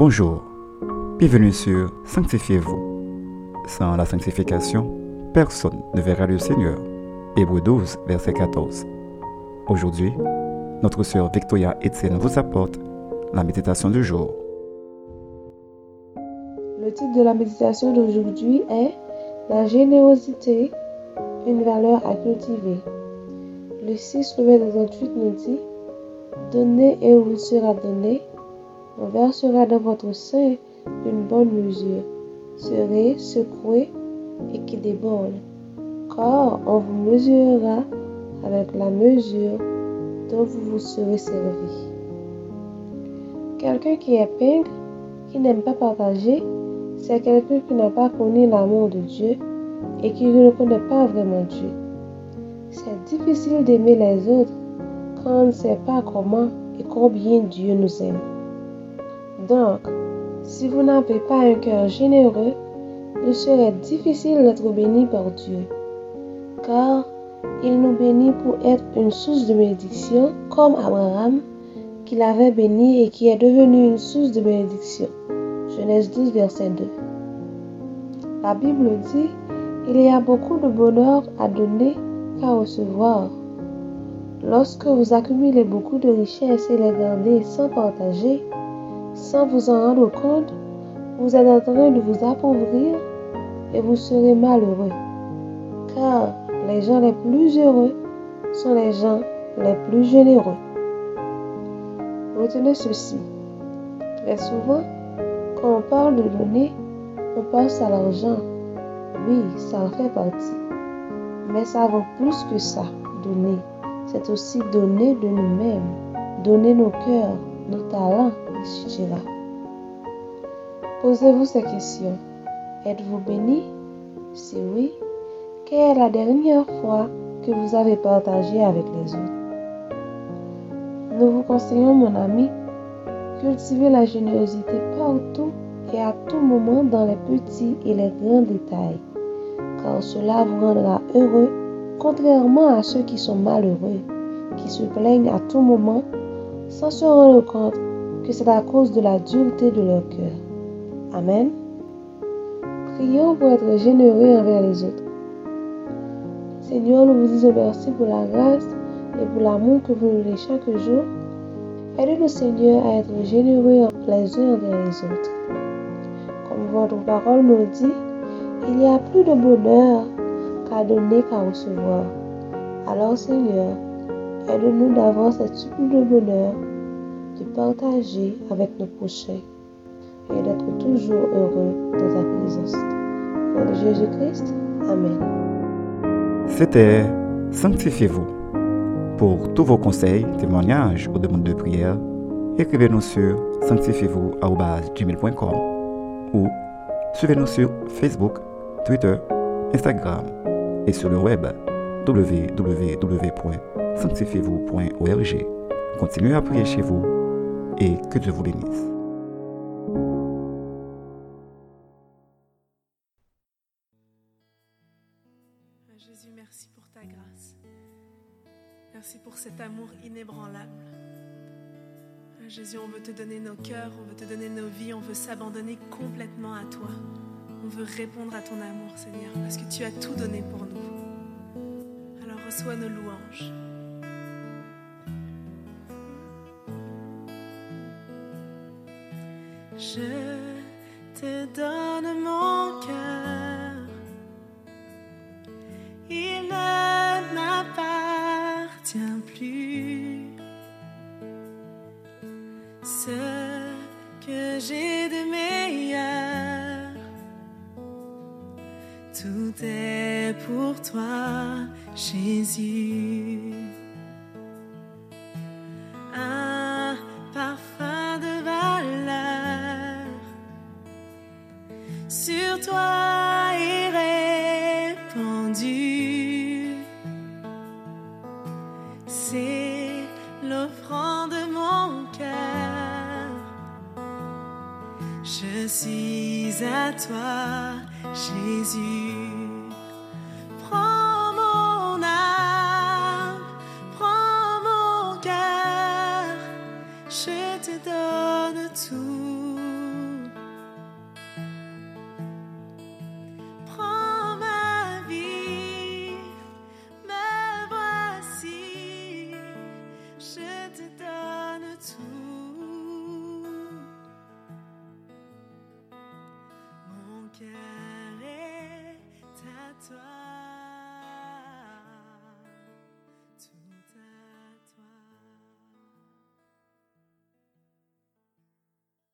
Bonjour, bienvenue sur Sanctifiez-vous. Sans la sanctification, personne ne verra le Seigneur. Hébreu 12, verset 14. Aujourd'hui, notre sœur Victoria Etienne vous apporte la méditation du jour. Le titre de la méditation d'aujourd'hui est La générosité, une valeur à cultiver. Le 6, le 28 nous dit Donnez et vous sera donné, on versera dans votre sein une bonne mesure, serez secoué et qui déborde, car on vous mesurera avec la mesure dont vous vous serez servi. Quelqu'un qui est pingre, qui n'aime pas partager, c'est quelqu'un qui n'a pas connu l'amour de Dieu et qui ne connaît pas vraiment Dieu. C'est difficile d'aimer les autres quand on ne sait pas comment et combien Dieu nous aime. Donc, si vous n'avez pas un cœur généreux, il serait difficile d'être béni par Dieu, car il nous bénit pour être une source de bénédiction comme Abraham, qu'il avait béni et qui est devenu une source de bénédiction. Genèse 12, verset 2. La Bible dit, il y a beaucoup de bonheur à donner qu'à recevoir. Lorsque vous accumulez beaucoup de richesses et les gardez sans partager, sans vous en rendre compte, vous êtes en train de vous appauvrir et vous serez malheureux. Car les gens les plus heureux sont les gens les plus généreux. Retenez ceci. Très souvent, quand on parle de donner, on pense à l'argent. Oui, ça en fait partie. Mais ça vaut plus que ça, donner. C'est aussi donner de nous-mêmes, donner nos cœurs, nos talents, etc. Posez-vous ces questions. Êtes-vous béni? Si oui, quelle est la dernière fois que vous avez partagé avec les autres? Nous vous conseillons, mon ami, cultivez la générosité partout et à tout moment dans les petits et les grands détails, car cela vous rendra heureux, contrairement à ceux qui sont malheureux, qui se plaignent à tout moment sans se rendre compte que c'est à cause de la dureté de leur cœur. Amen. Prions pour être généreux envers les autres. Seigneur, nous vous disons merci pour la grâce et pour l'amour que vous nous donnez chaque jour. Aidez-nous, Seigneur, à être généreux les uns envers les autres. Comme votre parole nous dit, il n'y a plus de bonheur qu'à donner qu'à recevoir. Alors, Seigneur, aide-nous d'avoir cette soupe de bonheur, de partager avec nos prochains et d'être toujours heureux dans ta présence? Au nom de Jésus-Christ, Amen. C'était Sanctifiez-vous. Pour tous vos conseils, témoignages ou demandes de prière, écrivez-nous sur sanctifiez-vous.gmail.com ou suivez-nous sur Facebook, Twitter, Instagram et sur le web www.sanctifiez-vous.org. Continuez à prier chez vous et que Dieu vous bénisse. Jésus, merci pour ta grâce. Merci pour cet amour inébranlable. Jésus, on veut te donner nos cœurs, on veut te donner nos vies, on veut s'abandonner complètement à toi. On veut répondre à ton amour, Seigneur, parce que tu as tout donné pour nous. Alors reçois nos louanges. Je te donne mon cœur. Il ne m'appartient plus. Ce que j'ai de meilleur, tout est pour toi, Jésus. C'est l'offrande de mon cœur. Je suis à toi, Jésus. to